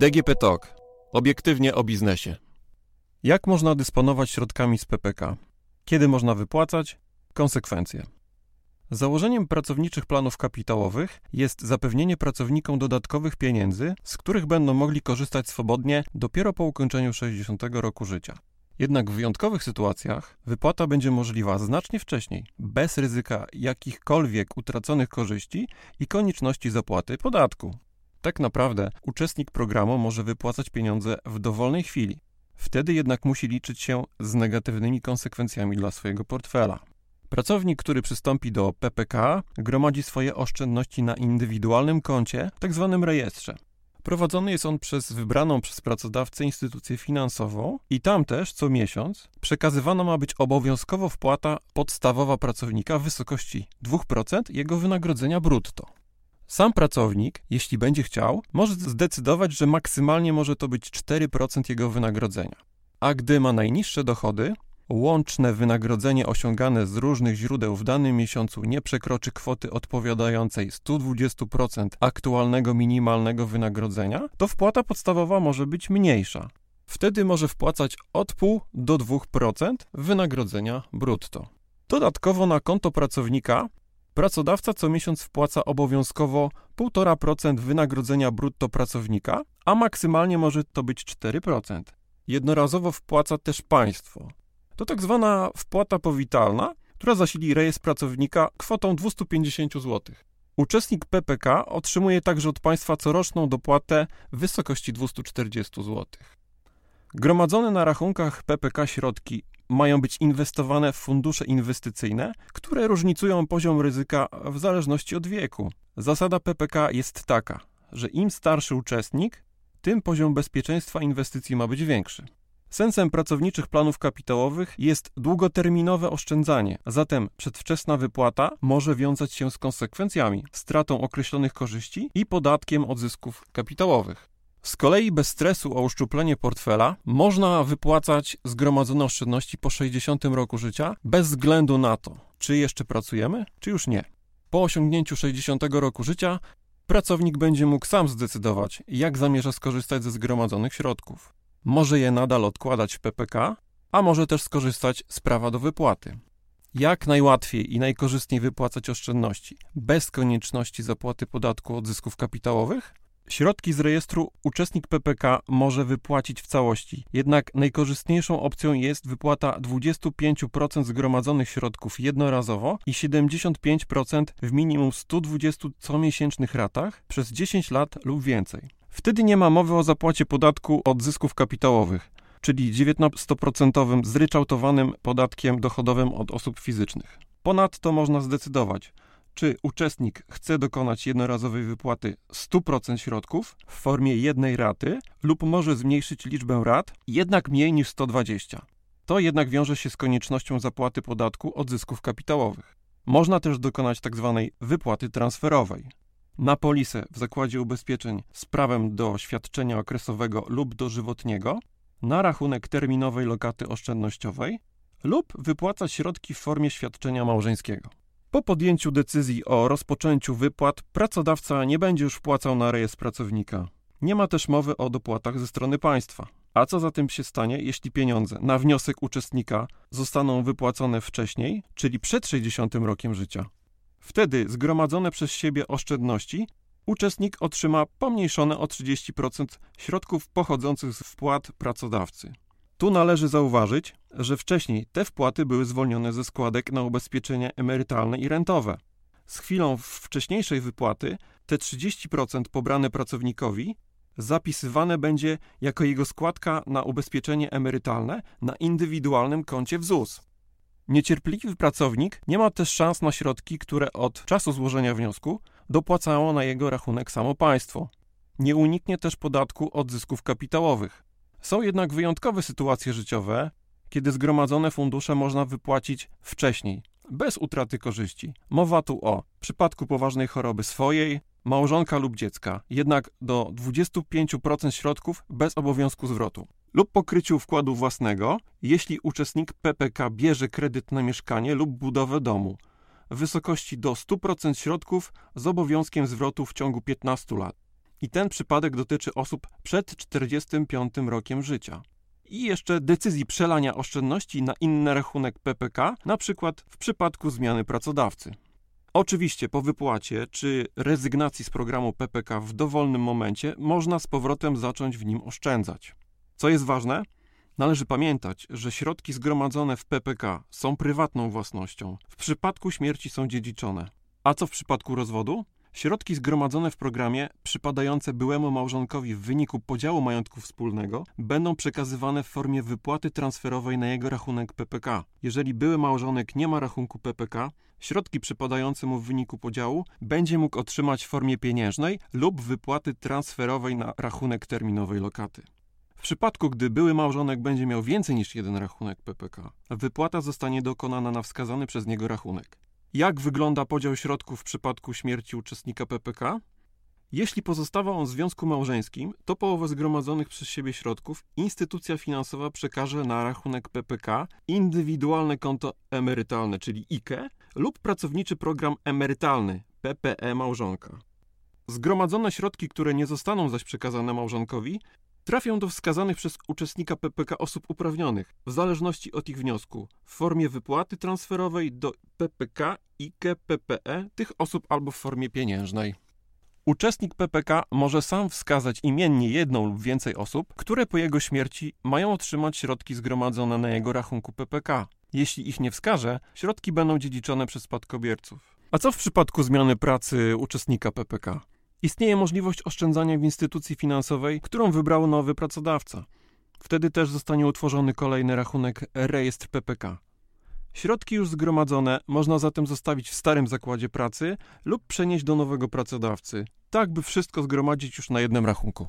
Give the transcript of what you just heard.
DGP Talk. Obiektywnie o biznesie. Jak można dysponować środkami z PPK? Kiedy można wypłacać? Konsekwencje. Założeniem pracowniczych planów kapitałowych jest zapewnienie pracownikom dodatkowych pieniędzy, z których będą mogli korzystać swobodnie dopiero po ukończeniu 60 roku życia. Jednak w wyjątkowych sytuacjach wypłata będzie możliwa znacznie wcześniej, bez ryzyka jakichkolwiek utraconych korzyści i konieczności zapłaty podatku. Tak naprawdę uczestnik programu może wypłacać pieniądze w dowolnej chwili. Wtedy jednak musi liczyć się z negatywnymi konsekwencjami dla swojego portfela. Pracownik, który przystąpi do PPK, gromadzi swoje oszczędności na indywidualnym koncie, tzw. Tak rejestrze. Prowadzony jest on przez wybraną przez pracodawcę instytucję finansową i tam też co miesiąc przekazywana ma być obowiązkowo wpłata podstawowa pracownika w wysokości 2% jego wynagrodzenia brutto. Sam pracownik, jeśli będzie chciał, może zdecydować, że maksymalnie może to być 4% jego wynagrodzenia. A gdy ma najniższe dochody, łączne wynagrodzenie osiągane z różnych źródeł w danym miesiącu nie przekroczy kwoty odpowiadającej 120% aktualnego minimalnego wynagrodzenia, to wpłata podstawowa może być mniejsza. Wtedy może wpłacać od 0,5 do 2% wynagrodzenia brutto. Dodatkowo na konto pracownika Pracodawca co miesiąc wpłaca obowiązkowo 1,5% wynagrodzenia brutto pracownika, a maksymalnie może to być 4%. Jednorazowo wpłaca też państwo. To tak zwana wpłata powitalna, która zasili rejestr pracownika kwotą 250 zł. Uczestnik PPK otrzymuje także od państwa coroczną dopłatę w wysokości 240 zł. Gromadzone na rachunkach PPK środki mają być inwestowane w fundusze inwestycyjne, które różnicują poziom ryzyka w zależności od wieku. Zasada PPK jest taka, że im starszy uczestnik, tym poziom bezpieczeństwa inwestycji ma być większy. Sensem pracowniczych planów kapitałowych jest długoterminowe oszczędzanie, zatem przedwczesna wypłata może wiązać się z konsekwencjami, stratą określonych korzyści i podatkiem od zysków kapitałowych. Z kolei bez stresu o uszczuplenie portfela można wypłacać zgromadzone oszczędności po 60 roku życia bez względu na to, czy jeszcze pracujemy, czy już nie. Po osiągnięciu 60 roku życia pracownik będzie mógł sam zdecydować, jak zamierza skorzystać ze zgromadzonych środków. Może je nadal odkładać w PPK, a może też skorzystać z prawa do wypłaty. Jak najłatwiej i najkorzystniej wypłacać oszczędności bez konieczności zapłaty podatku od zysków kapitałowych? Środki z rejestru uczestnik PPK może wypłacić w całości, jednak najkorzystniejszą opcją jest wypłata 25% zgromadzonych środków jednorazowo i 75% w minimum 120 comiesięcznych ratach przez 10 lat lub więcej. Wtedy nie ma mowy o zapłacie podatku od zysków kapitałowych, czyli 19% zryczałtowanym podatkiem dochodowym od osób fizycznych. Ponadto można zdecydować, czy uczestnik chce dokonać jednorazowej wypłaty 100% środków w formie jednej raty lub może zmniejszyć liczbę rat, jednak mniej niż 120. To jednak wiąże się z koniecznością zapłaty podatku od zysków kapitałowych. Można też dokonać tzw. Tak wypłaty transferowej. Na polisę w zakładzie ubezpieczeń z prawem do świadczenia okresowego lub dożywotniego, na rachunek terminowej lokaty oszczędnościowej lub wypłacać środki w formie świadczenia małżeńskiego. Po podjęciu decyzji o rozpoczęciu wypłat, pracodawca nie będzie już wpłacał na rejestr pracownika. Nie ma też mowy o dopłatach ze strony państwa. A co zatem się stanie, jeśli pieniądze na wniosek uczestnika zostaną wypłacone wcześniej, czyli przed 60 rokiem życia? Wtedy zgromadzone przez siebie oszczędności uczestnik otrzyma pomniejszone o 30% środków pochodzących z wpłat pracodawcy. Tu należy zauważyć, że wcześniej te wpłaty były zwolnione ze składek na ubezpieczenie emerytalne i rentowe. Z chwilą wcześniejszej wypłaty te 30% pobrane pracownikowi zapisywane będzie jako jego składka na ubezpieczenie emerytalne na indywidualnym koncie w ZUS. Niecierpliwy pracownik nie ma też szans na środki, które od czasu złożenia wniosku dopłacało na jego rachunek samo państwo. Nie uniknie też podatku od zysków kapitałowych. Są jednak wyjątkowe sytuacje życiowe, kiedy zgromadzone fundusze można wypłacić wcześniej, bez utraty korzyści. Mowa tu o przypadku poważnej choroby swojej, małżonka lub dziecka, jednak do 25% środków bez obowiązku zwrotu, lub pokryciu wkładu własnego, jeśli uczestnik PPK bierze kredyt na mieszkanie lub budowę domu, w wysokości do 100% środków z obowiązkiem zwrotu w ciągu 15 lat. I ten przypadek dotyczy osób przed 45 rokiem życia. I jeszcze decyzji przelania oszczędności na inny rachunek PPK, na przykład w przypadku zmiany pracodawcy. Oczywiście po wypłacie czy rezygnacji z programu PPK w dowolnym momencie można z powrotem zacząć w nim oszczędzać. Co jest ważne? Należy pamiętać, że środki zgromadzone w PPK są prywatną własnością. W przypadku śmierci są dziedziczone. A co w przypadku rozwodu? Środki zgromadzone w programie, przypadające byłemu małżonkowi w wyniku podziału majątku wspólnego, będą przekazywane w formie wypłaty transferowej na jego rachunek PPK. Jeżeli były małżonek nie ma rachunku PPK, środki przypadające mu w wyniku podziału będzie mógł otrzymać w formie pieniężnej lub wypłaty transferowej na rachunek terminowej lokaty. W przypadku, gdy były małżonek będzie miał więcej niż jeden rachunek PPK, wypłata zostanie dokonana na wskazany przez niego rachunek. Jak wygląda podział środków w przypadku śmierci uczestnika PPK? Jeśli pozostawał on w związku małżeńskim, to połowę zgromadzonych przez siebie środków instytucja finansowa przekaże na rachunek PPK, indywidualne konto emerytalne, czyli IKE, lub pracowniczy program emerytalny, PPE małżonka. Zgromadzone środki, które nie zostaną zaś przekazane małżonkowi, trafią do wskazanych przez uczestnika PPK osób uprawnionych, w zależności od ich wniosku, w formie wypłaty transferowej do PPK, IKE, PPE tych osób albo w formie pieniężnej. Uczestnik PPK może sam wskazać imiennie jedną lub więcej osób, które po jego śmierci mają otrzymać środki zgromadzone na jego rachunku PPK. Jeśli ich nie wskaże, środki będą dziedziczone przez spadkobierców. A co w przypadku zmiany pracy uczestnika PPK? Istnieje możliwość oszczędzania w instytucji finansowej, którą wybrał nowy pracodawca. Wtedy też zostanie utworzony kolejny rachunek rejestr PPK. Środki już zgromadzone można zatem zostawić w starym zakładzie pracy lub przenieść do nowego pracodawcy, tak by wszystko zgromadzić już na jednym rachunku.